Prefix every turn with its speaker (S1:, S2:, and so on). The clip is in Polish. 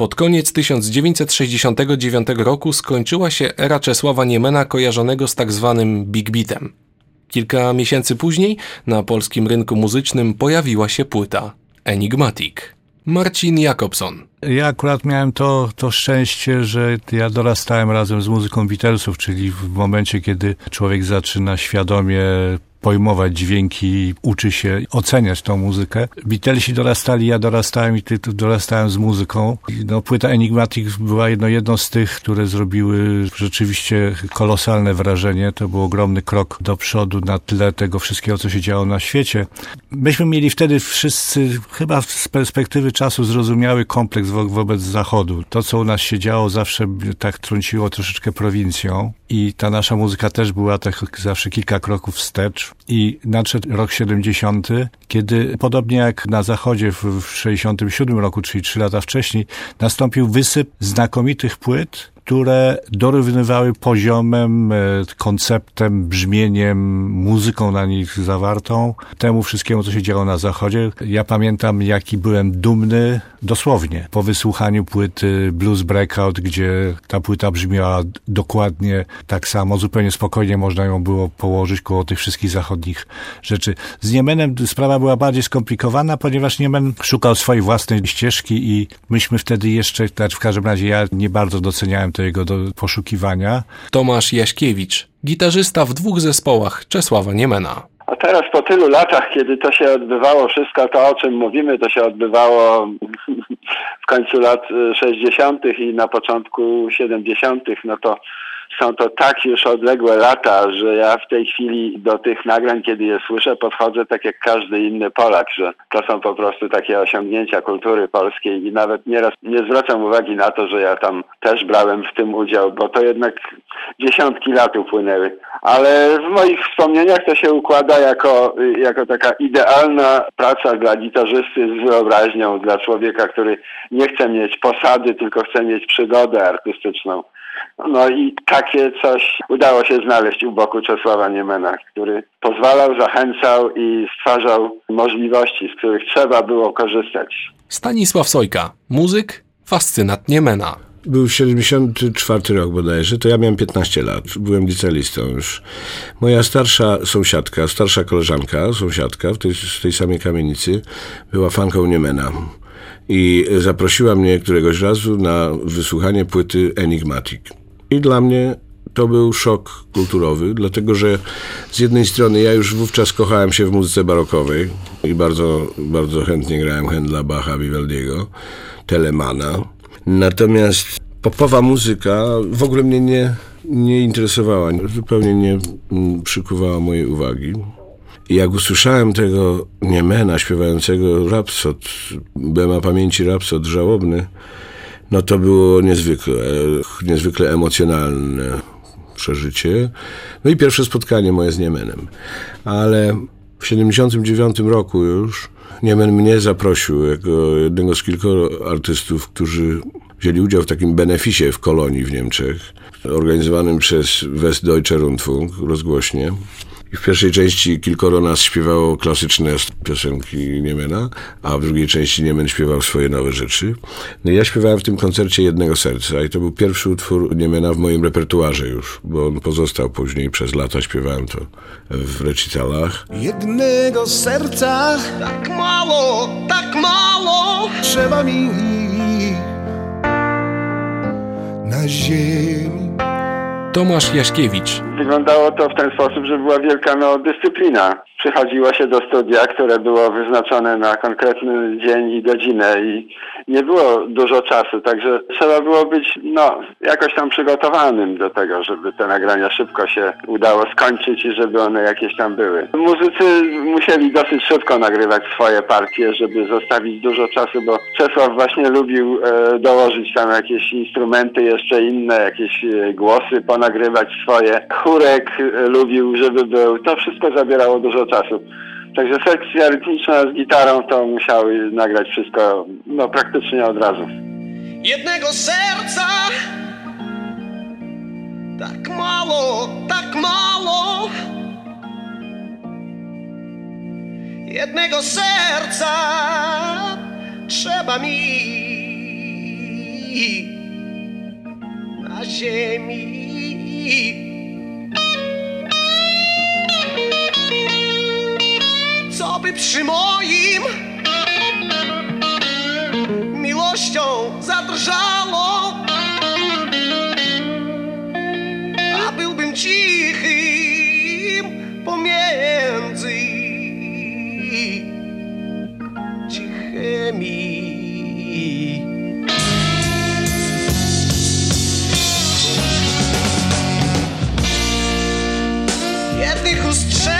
S1: Pod koniec 1969 roku skończyła się era Czesława Niemena kojarzonego z tak zwanym Big Beatem. Kilka miesięcy później na polskim rynku muzycznym pojawiła się płyta Enigmatic. Marcin Jakobson.
S2: Ja akurat miałem to, to szczęście, że ja dorastałem razem z muzyką Beatlesów, czyli w momencie, kiedy człowiek zaczyna świadomie pojmować dźwięki, uczy się oceniać tą muzykę. Beatlesi dorastali, ja dorastałem i ty dorastałem z muzyką. No, płyta Enigmatic była jedno, jedną z tych, które zrobiły rzeczywiście kolosalne wrażenie. To był ogromny krok do przodu na tle tego wszystkiego, co się działo na świecie. Myśmy mieli wtedy wszyscy, chyba z perspektywy czasu, zrozumiały kompleks wo wobec Zachodu. To, co u nas się działo, zawsze tak trąciło troszeczkę prowincją i ta nasza muzyka też była tak zawsze kilka kroków wstecz i nadszedł rok 70, kiedy podobnie jak na Zachodzie w, w 67 roku, czyli trzy lata wcześniej, nastąpił wysyp znakomitych płyt, które dorównywały poziomem, e, konceptem, brzmieniem, muzyką na nich zawartą, temu wszystkiemu, co się działo na zachodzie. Ja pamiętam, jaki byłem dumny, dosłownie, po wysłuchaniu płyty Blues Breakout, gdzie ta płyta brzmiała dokładnie tak samo, zupełnie spokojnie można ją było położyć koło tych wszystkich zachodnich rzeczy. Z Niemenem sprawa była bardziej skomplikowana, ponieważ Niemen szukał swojej własnej ścieżki i myśmy wtedy jeszcze, znaczy w każdym razie ja nie bardzo doceniałem tego do poszukiwania.
S1: Tomasz Jaśkiewicz, gitarzysta w dwóch zespołach Czesława Niemena.
S3: A teraz po tylu latach, kiedy to się odbywało, wszystko to, o czym mówimy, to się odbywało w końcu lat 60. i na początku 70., no to są to tak już odległe lata, że ja w tej chwili do tych nagrań, kiedy je słyszę, podchodzę tak jak każdy inny Polak, że to są po prostu takie osiągnięcia kultury polskiej i nawet nieraz nie zwracam uwagi na to, że ja tam też brałem w tym udział, bo to jednak dziesiątki lat upłynęły. Ale w moich wspomnieniach to się układa jako, jako taka idealna praca dla gitarzysty z wyobraźnią, dla człowieka, który nie chce mieć posady, tylko chce mieć przygodę artystyczną. No i takie coś udało się znaleźć u boku Czesława Niemena, który pozwalał, zachęcał i stwarzał możliwości, z których trzeba było korzystać.
S1: Stanisław Sojka, muzyk, fascynat Niemena.
S4: Był 74 rok bodajże, to ja miałem 15 lat, byłem licealistą już. Moja starsza sąsiadka, starsza koleżanka, sąsiadka w tej, z tej samej kamienicy, była fanką Niemena i zaprosiła mnie któregoś razu na wysłuchanie płyty Enigmatic. I dla mnie to był szok kulturowy, dlatego że z jednej strony ja już wówczas kochałem się w muzyce barokowej i bardzo, bardzo chętnie grałem Händla, Bacha, Vivaldiego, Telemana. Natomiast popowa muzyka w ogóle mnie nie, nie interesowała, zupełnie nie przykuwała mojej uwagi. I jak usłyszałem tego Niemena śpiewającego Rapsod, Bema Pamięci Rapsod żałobny, no to było niezwykle, niezwykle emocjonalne przeżycie. No i pierwsze spotkanie moje z Niemenem. Ale w 79 roku już Niemen mnie zaprosił jako jednego z kilku artystów, którzy wzięli udział w takim beneficie w kolonii w Niemczech, organizowanym przez Westdeutsche Rundfunk, rozgłośnie. I w pierwszej części kilkoro nas śpiewało klasyczne piosenki Niemena, a w drugiej części Niemen śpiewał swoje nowe rzeczy. No i ja śpiewałem w tym koncercie Jednego Serca i to był pierwszy utwór Niemena w moim repertuarze już, bo on pozostał później przez lata, śpiewałem to w recitalach.
S5: Jednego serca tak mało, tak mało trzeba mi na ziemi
S1: Tomasz Jaśkiewicz.
S3: Wyglądało to w ten sposób, że była wielka no, dyscyplina. Przychodziło się do studia, które było wyznaczone na konkretny dzień i godzinę i nie było dużo czasu, także trzeba było być no, jakoś tam przygotowanym do tego, żeby te nagrania szybko się udało skończyć i żeby one jakieś tam były. Muzycy musieli dosyć szybko nagrywać swoje partie, żeby zostawić dużo czasu, bo Czesław właśnie lubił e, dołożyć tam jakieś instrumenty jeszcze inne, jakieś e, głosy ponagrywać swoje. Chórek lubił, żeby był. To wszystko zabierało dużo czasu. Także sekcja rytmiczna z gitarą to musiały nagrać wszystko no, praktycznie od razu.
S5: Jednego serca tak mało, tak mało Jednego serca trzeba mi na ziemi. Co by przy moim miłością zadrżało, Just change.